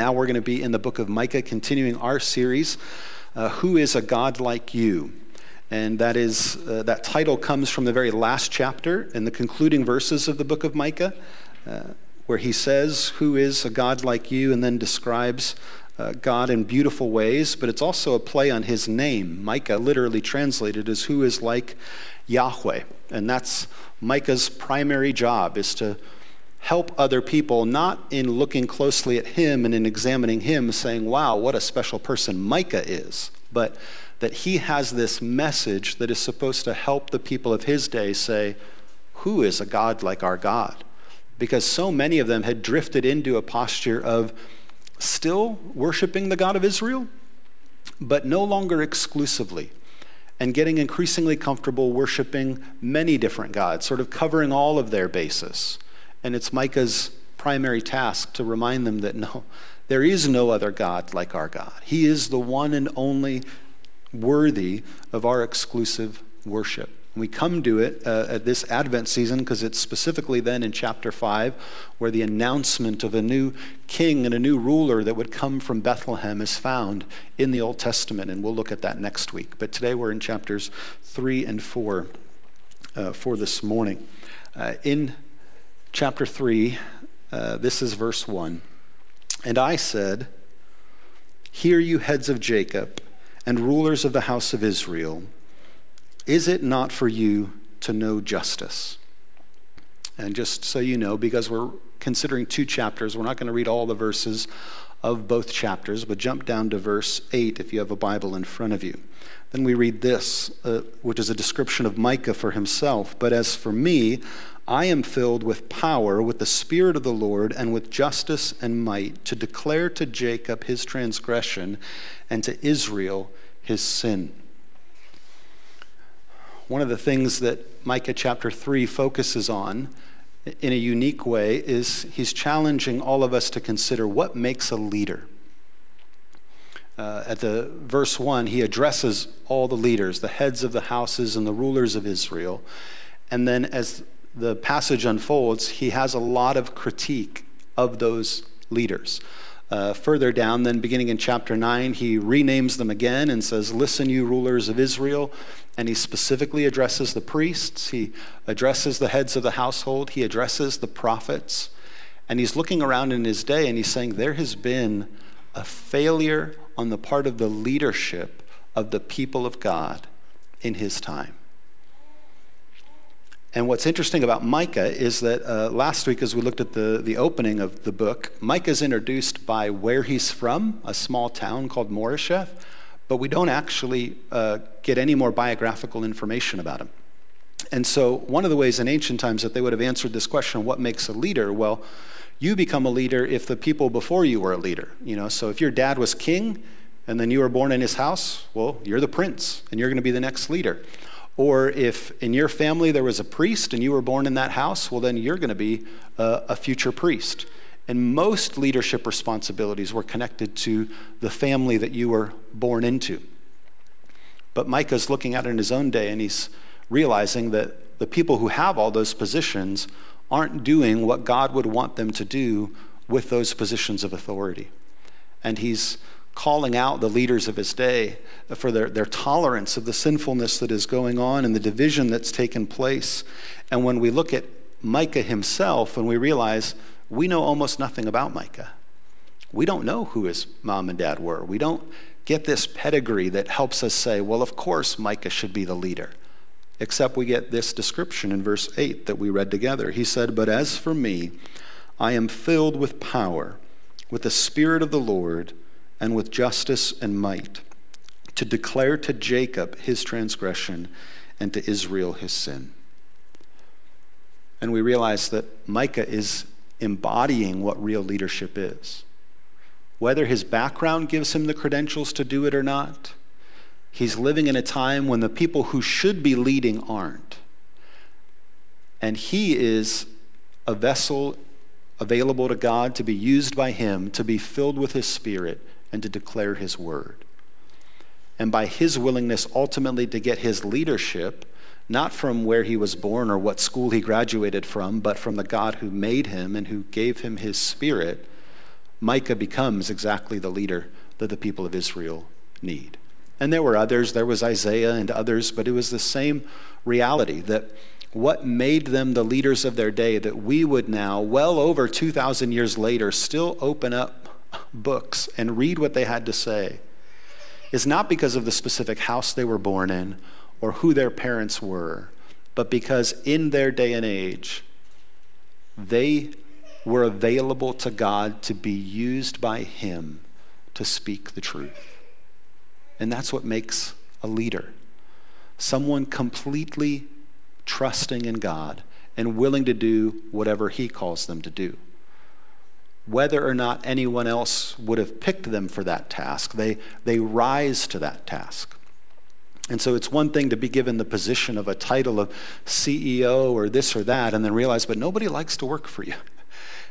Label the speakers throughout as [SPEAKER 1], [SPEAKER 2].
[SPEAKER 1] Now we're going to be in the book of Micah, continuing our series, uh, Who is a God Like You? And that is uh, that title comes from the very last chapter in the concluding verses of the book of Micah, uh, where he says, Who is a God like you? and then describes uh, God in beautiful ways, but it's also a play on his name. Micah literally translated as Who is like Yahweh. And that's Micah's primary job is to help other people, not in looking closely at him and in examining him, saying, wow, what a special person Micah is, but that he has this message that is supposed to help the people of his day say, who is a God like our God? Because so many of them had drifted into a posture of still worshiping the God of Israel, but no longer exclusively and getting increasingly comfortable worshiping many different gods, sort of covering all of their bases. And it's Micah's primary task to remind them that no, there is no other God like our God. He is the one and only worthy of our exclusive worship. We come to it uh, at this Advent season because it's specifically then in chapter 5 where the announcement of a new king and a new ruler that would come from Bethlehem is found in the Old Testament. And we'll look at that next week. But today we're in chapters 3 and 4 uh, for this morning. Uh, in chapter 3, uh, this is verse 1. And I said, Hear you, heads of Jacob, and rulers of the house of Israel. Is it not for you to know justice? And just so you know, because we're considering two chapters, we're not going to read all the verses of both chapters, but jump down to verse 8 if you have a Bible in front of you. Then we read this, uh, which is a description of Micah for himself. But as for me, I am filled with power, with the Spirit of the Lord, and with justice and might, to declare to Jacob his transgression and to Israel his sin. One of the things that Micah chapter 3 focuses on in a unique way is he's challenging all of us to consider what makes a leader. Uh, at the verse 1, he addresses all the leaders, the heads of the houses and the rulers of Israel. And then as the passage unfolds, he has a lot of critique of those leaders. Uh, further down, then beginning in chapter 9, he renames them again and says, Listen, you rulers of Israel. And he specifically addresses the priests, he addresses the heads of the household, he addresses the prophets. And he's looking around in his day and he's saying, There has been a failure on the part of the leadership of the people of God in his time. And what's interesting about Micah is that uh, last week, as we looked at the, the opening of the book, Micah is introduced by where he's from, a small town called Moresheth, but we don't actually uh, get any more biographical information about him. And so, one of the ways in ancient times that they would have answered this question, what makes a leader? Well, you become a leader if the people before you were a leader. You know, so if your dad was king and then you were born in his house, well, you're the prince and you're going to be the next leader. Or if in your family there was a priest and you were born in that house, well, then you're going to be a, a future priest. And most leadership responsibilities were connected to the family that you were born into. But Micah's looking at it in his own day and he's realizing that the people who have all those positions aren't doing what God would want them to do with those positions of authority. And he's calling out the leaders of his day for their, their tolerance of the sinfulness that is going on and the division that's taken place. And when we look at Micah himself and we realize we know almost nothing about Micah, we don't know who his mom and dad were. We don't get this pedigree that helps us say, well, of course, Micah should be the leader. Except we get this description in verse 8 that we read together. He said, But as for me, I am filled with power, with the Spirit of the Lord and with justice and might, to declare to Jacob his transgression and to Israel his sin. And we realize that Micah is embodying what real leadership is. Whether his background gives him the credentials to do it or not, he's living in a time when the people who should be leading aren't. And he is a vessel available to God to be used by him, to be filled with his spirit, and to declare his word. And by his willingness ultimately to get his leadership, not from where he was born or what school he graduated from, but from the God who made him and who gave him his spirit, Micah becomes exactly the leader that the people of Israel need. And there were others, there was Isaiah and others, but it was the same reality that what made them the leaders of their day that we would now, well over 2,000 years later, still open up books and read what they had to say is not because of the specific house they were born in or who their parents were, but because in their day and age, they were available to God to be used by Him to speak the truth. And that's what makes a leader someone completely trusting in God and willing to do whatever He calls them to do. Whether or not anyone else would have picked them for that task, they, they rise to that task. And so it's one thing to be given the position of a title of CEO or this or that, and then realize, but nobody likes to work for you.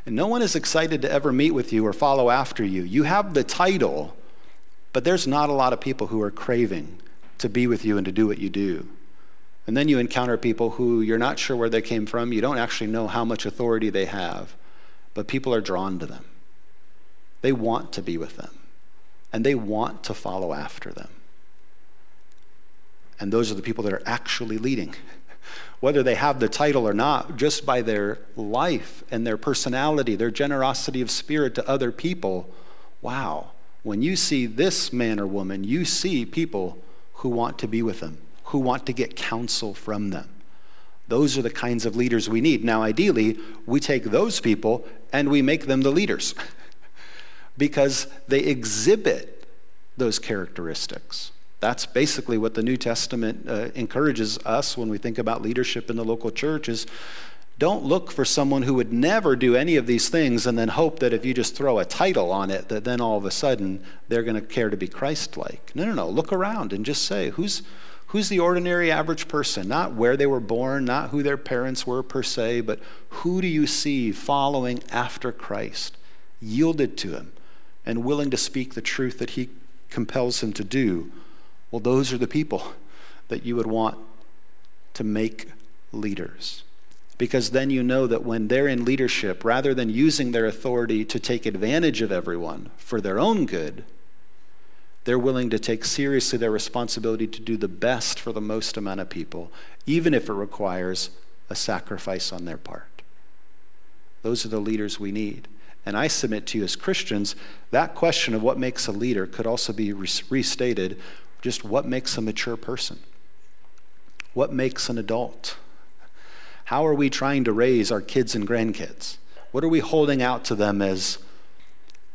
[SPEAKER 1] And no one is excited to ever meet with you or follow after you. You have the title, but there's not a lot of people who are craving to be with you and to do what you do. And then you encounter people who you're not sure where they came from, you don't actually know how much authority they have, but people are drawn to them. They want to be with them, and they want to follow after them. And those are the people that are actually leading. Whether they have the title or not, just by their life and their personality, their generosity of spirit to other people, wow. When you see this man or woman, you see people who want to be with them, who want to get counsel from them. Those are the kinds of leaders we need. Now, ideally, we take those people and we make them the leaders because they exhibit those characteristics. That's basically what the New Testament uh, encourages us when we think about leadership in the local church is don't look for someone who would never do any of these things and then hope that if you just throw a title on it that then all of a sudden they're going to care to be Christ-like. No, no, no. Look around and just say who's who's the ordinary average person, not where they were born, not who their parents were per se, but who do you see following after Christ, yielded to him and willing to speak the truth that he compels him to do? Well, those are the people that you would want to make leaders. Because then you know that when they're in leadership, rather than using their authority to take advantage of everyone for their own good, they're willing to take seriously their responsibility to do the best for the most amount of people, even if it requires a sacrifice on their part. Those are the leaders we need. And I submit to you as Christians, that question of what makes a leader could also be restated just what makes a mature person? What makes an adult? How are we trying to raise our kids and grandkids? What are we holding out to them as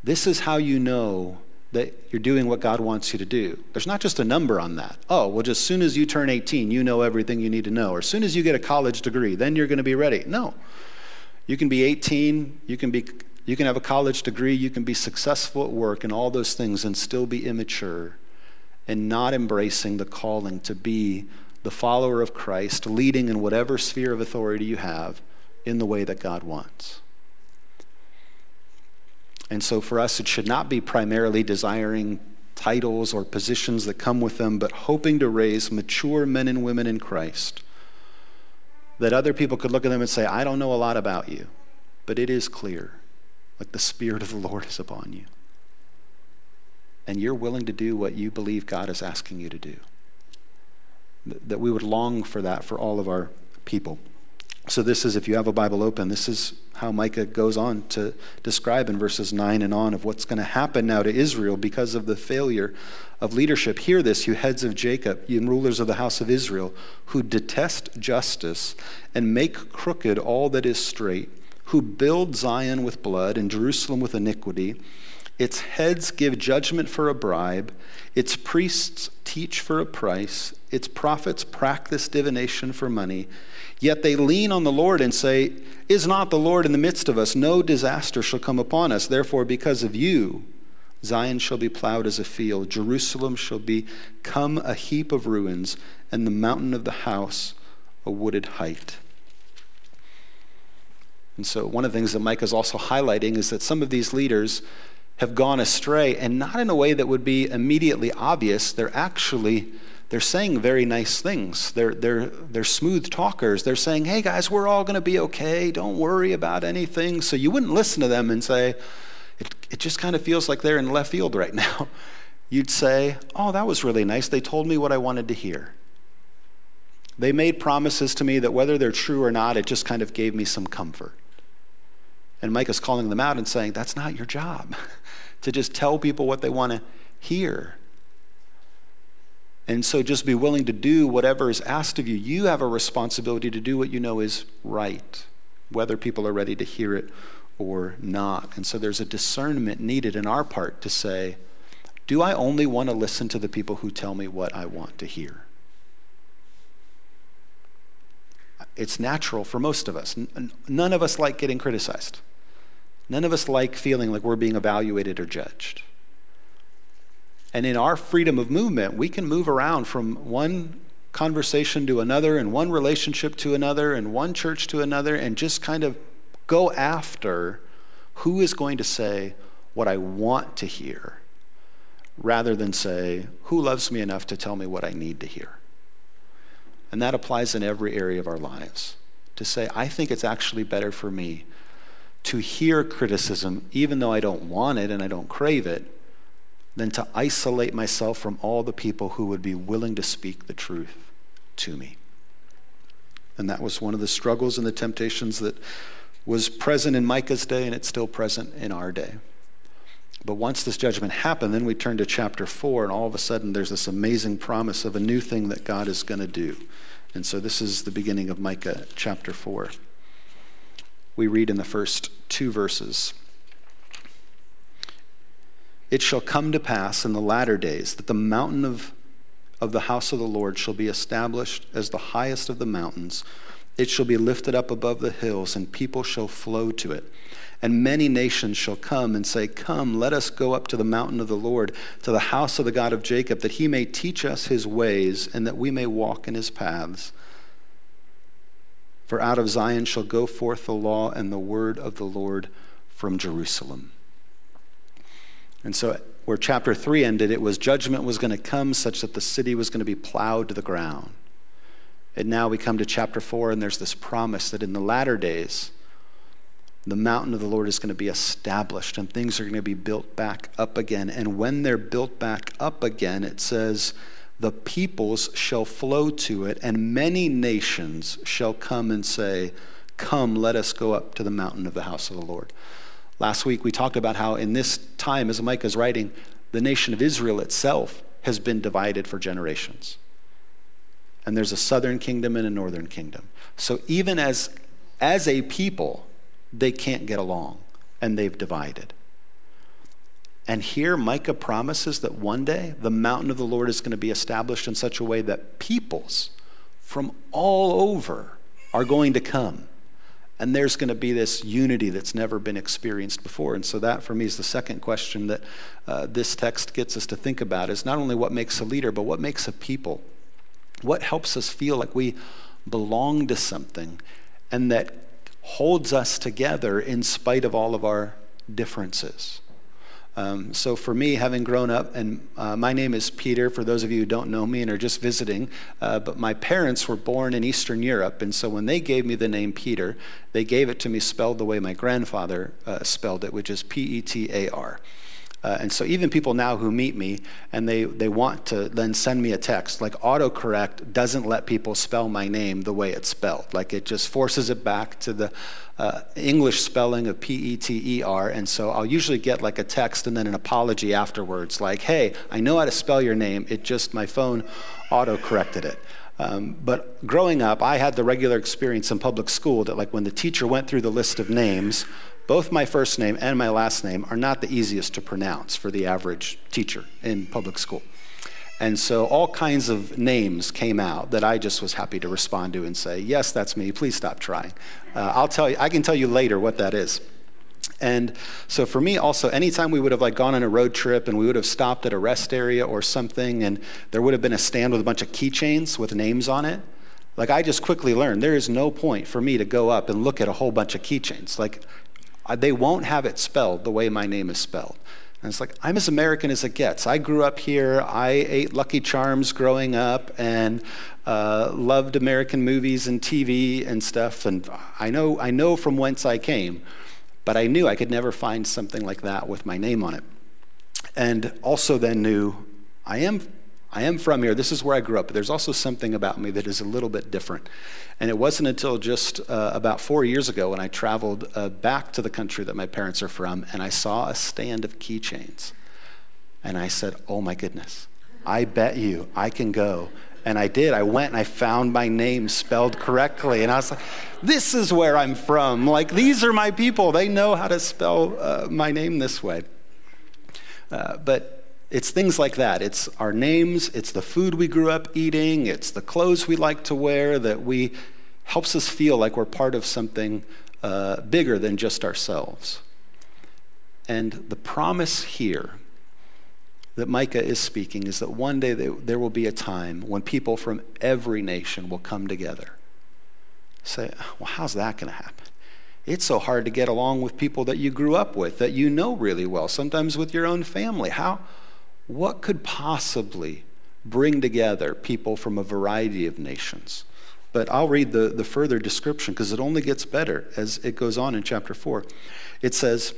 [SPEAKER 1] this is how you know that you're doing what God wants you to do? There's not just a number on that. Oh, well, just as soon as you turn 18, you know everything you need to know. Or as soon as you get a college degree, then you're going to be ready. No. You can be 18, you can be you can have a college degree, you can be successful at work and all those things and still be immature and not embracing the calling to be the follower of Christ, leading in whatever sphere of authority you have in the way that God wants. And so for us, it should not be primarily desiring titles or positions that come with them, but hoping to raise mature men and women in Christ. That other people could look at them and say, I don't know a lot about you, but it is clear, like the Spirit of the Lord is upon you and you're willing to do what you believe God is asking you to do. That we would long for that for all of our people. So, this is, if you have a Bible open, this is how Micah goes on to describe in verses 9 and on of what's going to happen now to Israel because of the failure of leadership. Hear this, you heads of Jacob, you rulers of the house of Israel, who detest justice and make crooked all that is straight, who build Zion with blood and Jerusalem with iniquity its heads give judgment for a bribe. Its priests teach for a price. Its prophets practice divination for money. Yet they lean on the Lord and say, Is not the Lord in the midst of us? No disaster shall come upon us. Therefore, because of you, Zion shall be plowed as a field, Jerusalem shall become a heap of ruins, and the mountain of the house a wooded height. And so, one of the things that Micah is also highlighting is that some of these leaders have gone astray and not in a way that would be immediately obvious they're actually they're saying very nice things they're they're they're smooth talkers they're saying hey guys we're all going to be okay don't worry about anything so you wouldn't listen to them and say it, it just kind of feels like they're in left field right now. You'd say, Oh, that was really nice. They told me what I wanted to hear. They made promises to me that whether they're true or not, it just kind of gave me some comfort. And Micah's calling them out and saying, That's not your job, to just tell people what they want to hear. And so just be willing to do whatever is asked of you. You have a responsibility to do what you know is right, whether people are ready to hear it or not. And so there's a discernment needed in our part to say, do I only want to listen to the people who tell me what I want to hear? It's natural for most of us. None of us like getting criticized. None of us like feeling like we're being evaluated or judged. And in our freedom of movement, we can move around from one conversation to another, and one relationship to another, and one church to another, and just kind of go after who is going to say what I want to hear rather than say, who loves me enough to tell me what I need to hear? And that applies in every area of our lives. To say, I think it's actually better for me to hear criticism, even though I don't want it and I don't crave it, than to isolate myself from all the people who would be willing to speak the truth to me. And that was one of the struggles and the temptations that was present in Micah's day, and it's still present in our day. But once this judgment happened, then we turn to chapter 4, and all of a sudden there's this amazing promise of a new thing that God is going to do. And so this is the beginning of Micah chapter 4. We read in the first two verses It shall come to pass in the latter days that the mountain of, of the house of the Lord shall be established as the highest of the mountains it shall be lifted up above the hills, and people shall flow to it. And many nations shall come and say, Come, let us go up to the mountain of the Lord, to the house of the God of Jacob, that he may teach us his ways, and that we may walk in his paths. For out of Zion shall go forth the law and the word of the Lord from Jerusalem. And so, where chapter 3 ended, it was judgment was going to come such that the city was going to be plowed to the ground. And now we come to chapter 4, and there's this promise that in the latter days, the mountain of the Lord is going to be established and things are going to be built back up again. And when they're built back up again, it says, the peoples shall flow to it, and many nations shall come and say, Come, let us go up to the mountain of the house of the Lord. Last week we talked about how in this time, as Micah is writing, the nation of Israel itself has been divided for generations and there's a southern kingdom and a northern kingdom. So even as, as a people, they can't get along and they've divided. And here, Micah promises that one day the mountain of the Lord is going to be established in such a way that peoples from all over are going to come. And there's going to be this unity that's never been experienced before. And so, that for me is the second question that uh, this text gets us to think about is not only what makes a leader, but what makes a people. What helps us feel like we belong to something and that holds us together in spite of all of our differences? Um, so for me, having grown up, and uh, my name is Peter, for those of you who don't know me and are just visiting, uh, but my parents were born in Eastern Europe, and so when they gave me the name Peter, they gave it to me spelled the way my grandfather uh, spelled it, which is P E T A R. Uh, and so even people now who meet me and they, they want to then send me a text, like autocorrect doesn't let people spell my name the way it's spelled. Like it just forces it back to the uh, English spelling of P E T E R. And so I'll usually get like a text and then an apology afterwards, like, hey, I know how to spell your name. It just, my phone autocorrected it. Um, but growing up, I had the regular experience in public school that, like, when the teacher went through the list of names, both my first name and my last name are not the easiest to pronounce for the average teacher in public school. And so all kinds of names came out that I just was happy to respond to and say, yes, that's me. Please stop trying. Uh, I'll tell you, I can tell you later what that is. And so for me also, anytime we would have like gone on a road trip and we would have stopped at a rest area or something and there would have been a stand with a bunch of keychains with names on it, like I just quickly learned there is no point for me to go up and look at a whole bunch of keychains. Like they won't have it spelled the way my name is spelled. And it's like, I'm as American as it gets. I grew up here. I ate Lucky Charms growing up and uh, loved American movies and TV and stuff. And I know, I know from whence I came. But I knew I could never find something like that with my name on it. And also then knew I am I am from here. This is where I grew up. But there's also something about me that is a little bit different. And it wasn't until just uh, about four years ago when I traveled uh, back to the country that my parents are from and I saw a stand of keychains. And I said, Oh my goodness, I bet you I can go. And I did. I went and I found my name spelled correctly. And I was like, this is where I'm from. Like, these are my people. They know how to spell uh, my name this way. Uh, but it's things like that. It's our names, it's the food we grew up eating, it's the clothes we like to wear that we helps us feel like we're part of something uh, bigger than just ourselves. And the promise here that Micah is speaking is that one day there will be a time when people from every nation will come together. Say, well, how's that going to happen? It's so hard to get along with people that you grew up with, that you know really well, sometimes with your own family. How, what could possibly bring together people from a variety of nations? But I'll read the, the further description because it only gets better as it goes on in chapter 4. It says,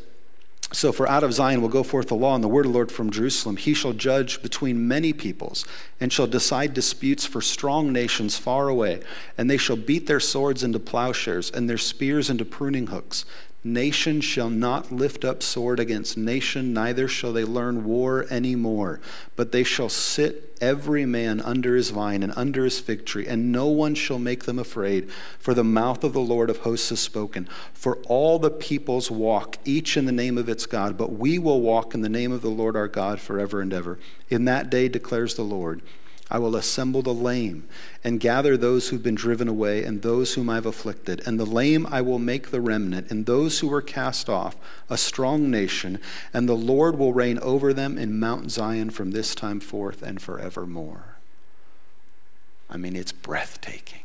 [SPEAKER 1] so, for out of Zion will go forth the law and the word of the Lord from Jerusalem. He shall judge between many peoples and shall decide disputes for strong nations far away. And they shall beat their swords into plowshares and their spears into pruning hooks. Nation shall not lift up sword against nation, neither shall they learn war any more. But they shall sit every man under his vine and under his fig tree, and no one shall make them afraid. For the mouth of the Lord of hosts has spoken. For all the peoples walk, each in the name of its God, but we will walk in the name of the Lord our God forever and ever. In that day declares the Lord. I will assemble the lame and gather those who've been driven away and those whom I've afflicted. And the lame I will make the remnant, and those who were cast off, a strong nation. And the Lord will reign over them in Mount Zion from this time forth and forevermore. I mean, it's breathtaking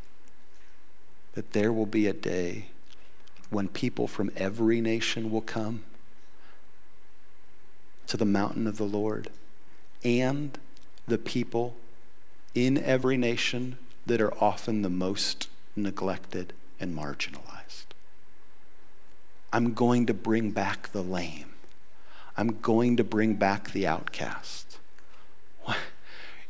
[SPEAKER 1] that there will be a day when people from every nation will come to the mountain of the Lord and the people in every nation that are often the most neglected and marginalized. I'm going to bring back the lame. I'm going to bring back the outcast.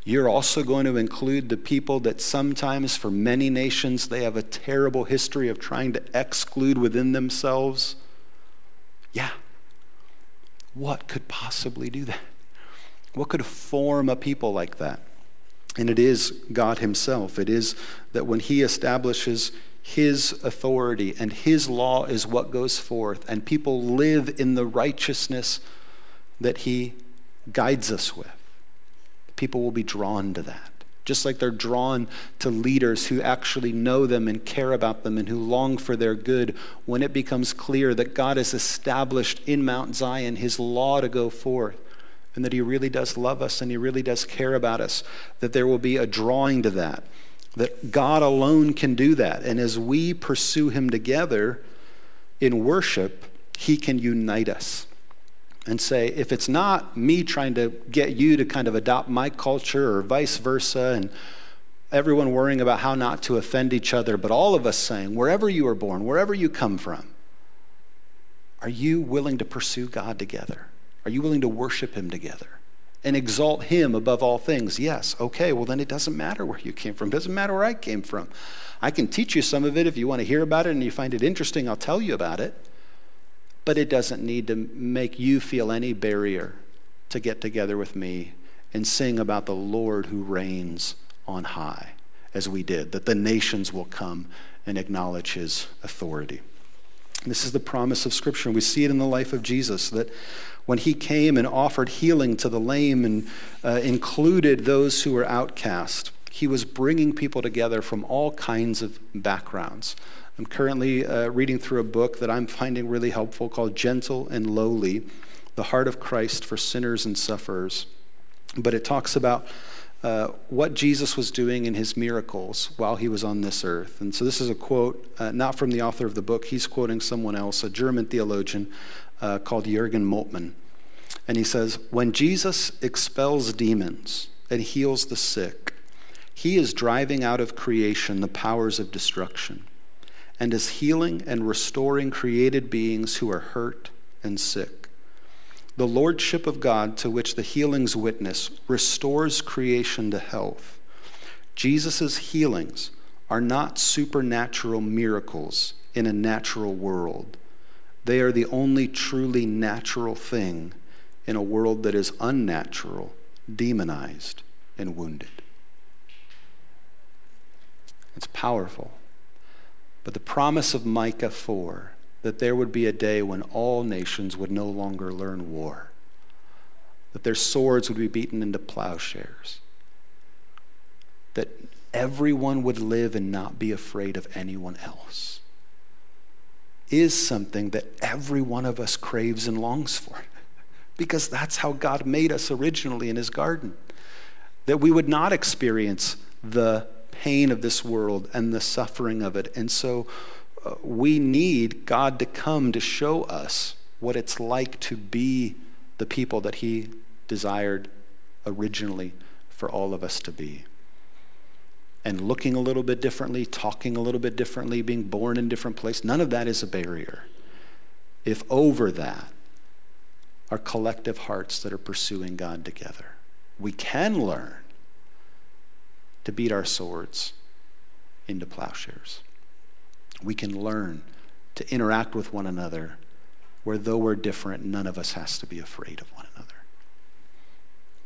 [SPEAKER 1] You're also going to include the people that sometimes, for many nations, they have a terrible history of trying to exclude within themselves. Yeah. What could possibly do that? What could form a people like that? And it is God Himself. It is that when He establishes His authority and His law is what goes forth, and people live in the righteousness that He guides us with, people will be drawn to that. Just like they're drawn to leaders who actually know them and care about them and who long for their good, when it becomes clear that God has established in Mount Zion His law to go forth and that He really does love us and He really does care about us, that there will be a drawing to that, that God alone can do that. And as we pursue Him together in worship, He can unite us and say, if it's not me trying to get you to kind of adopt my culture or vice versa, and everyone worrying about how not to offend each other, but all of us saying, wherever you were born, wherever you come from, are you willing to pursue God together? Are you willing to worship Him together and exalt Him above all things? Yes. Okay, well, then it doesn't matter where you came from. It doesn't matter where I came from. I can teach you some of it if you want to hear about it and you find it interesting, I'll tell you about it. But it doesn't need to make you feel any barrier to get together with me and sing about the Lord who reigns on high, as we did, that the nations will come and acknowledge his authority. This is the promise of Scripture. We see it in the life of Jesus that when he came and offered healing to the lame and uh, included those who were outcast, he was bringing people together from all kinds of backgrounds. I'm currently uh, reading through a book that I'm finding really helpful called Gentle and Lowly The Heart of Christ for Sinners and Sufferers. But it talks about uh, what Jesus was doing in his miracles while he was on this earth. And so this is a quote, uh, not from the author of the book, he's quoting someone else, a German theologian uh, called Jürgen Moltmann. And he says, When Jesus expels demons and heals the sick, he is driving out of creation the powers of destruction. and is healing and restoring created beings who are hurt and sick. The lordship of God, to which the healings witness, restores creation to health. Jesus' healings are not supernatural miracles in a natural world. They are the only truly natural thing in a world that is unnatural, demonized, and wounded. It's powerful. But the promise of Micah 4 that there would be a day when all nations would no longer learn war, that their swords would be beaten into plowshares, that everyone would live and not be afraid of anyone else, is something that every one of us craves and longs for. Because that's how God made us originally in His garden. That we would not experience the pain of this world and the suffering of it. And so we need God to come to show us what it's like to be the people that He desired originally for all of us to be. And looking a little bit differently, talking a little bit differently, being born in different place, none of that is a barrier. If over that are collective hearts that are pursuing God together, we can learn to beat our swords into plowshares. We can learn to interact with one another where, though we're different, none of us has to be afraid of one another.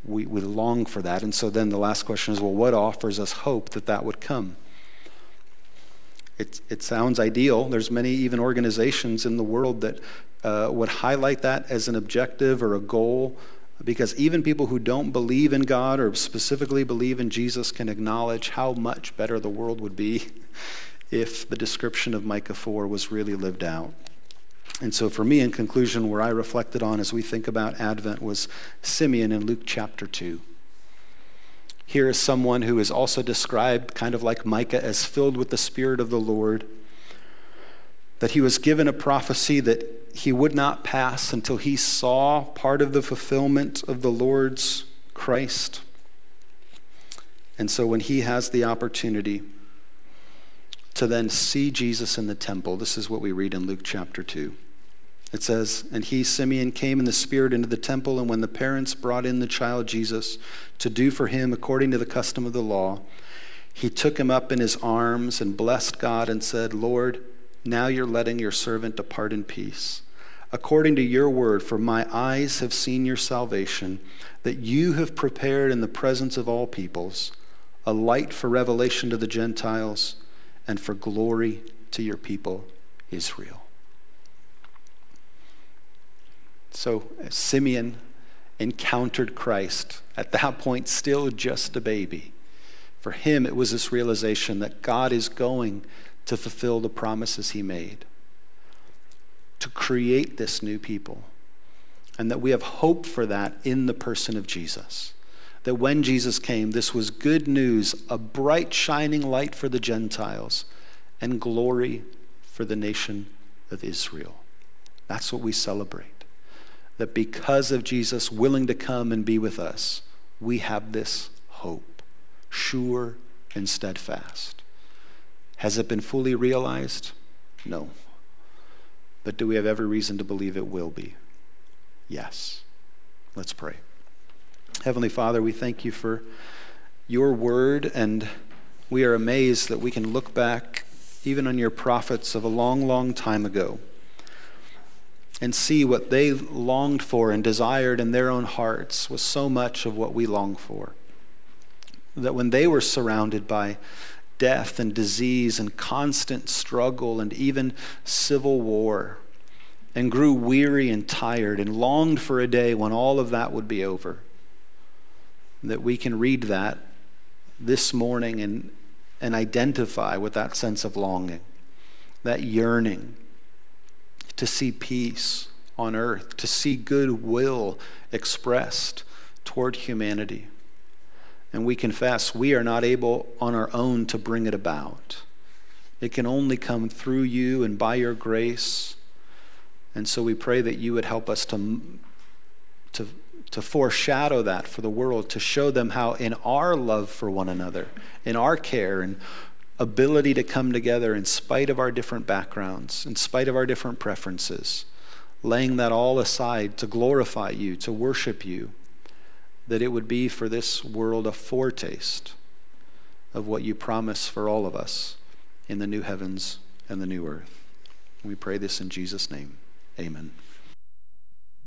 [SPEAKER 1] We, we long for that. And so then the last question is well, what offers us hope that that would come? It, it sounds ideal. There's many even organizations in the world that uh, would highlight that as an objective or a goal because even people who don't believe in God or specifically believe in Jesus can acknowledge how much better the world would be if the description of Micah 4 was really lived out. And so, for me, in conclusion, where I reflected on as we think about Advent was Simeon in Luke chapter 2. Here is someone who is also described, kind of like Micah, as filled with the Spirit of the Lord that he was given a prophecy that he would not pass until he saw part of the fulfillment of the Lord's Christ. And so when he has the opportunity to then see Jesus in the temple, this is what we read in Luke chapter 2. It says, And he, Simeon, came in the Spirit into the temple, and when the parents brought in the child Jesus to do for him according to the custom of the law, he took him up in his arms and blessed God and said, Lord, now you're letting your servant depart in peace. According to your word, for my eyes have seen your salvation, that you have prepared in the presence of all peoples a light for revelation to the Gentiles and for glory to your people, Israel. So Simeon encountered Christ, at that point, still just a baby. For him, it was this realization that God is going to fulfill the promises he made, to create this new people. And that we have hope for that in the person of Jesus. That when Jesus came, this was good news, a bright, shining light for the Gentiles, and glory for the nation of Israel. That's what we celebrate. That because of Jesus willing to come and be with us, we have this hope, sure and steadfast. Has it been fully realized? No. But do we have every reason to believe it will be? Yes. Let's pray. Heavenly Father, we thank you for your word, and we are amazed that we can look back even on your prophets of a long, long time ago and see what they longed for and desired in their own hearts was so much of what we long for. That when they were surrounded by death and disease and constant struggle and even civil war, and grew weary and tired and longed for a day when all of that would be over. That we can read that this morning and, and identify with that sense of longing, that yearning to see peace on earth, to see goodwill expressed toward humanity. And we confess we are not able on our own to bring it about. It can only come through you and by your grace. And so we pray that you would help us to, to, to foreshadow that for the world, to show them how, in our love for one another, in our care and ability to come together in spite of our different backgrounds, in spite of our different preferences, laying that all aside to glorify you, to worship you, that it would be for this world a foretaste of what you promise for all of us in the new heavens and the new earth. We pray this in Jesus' name. Amen.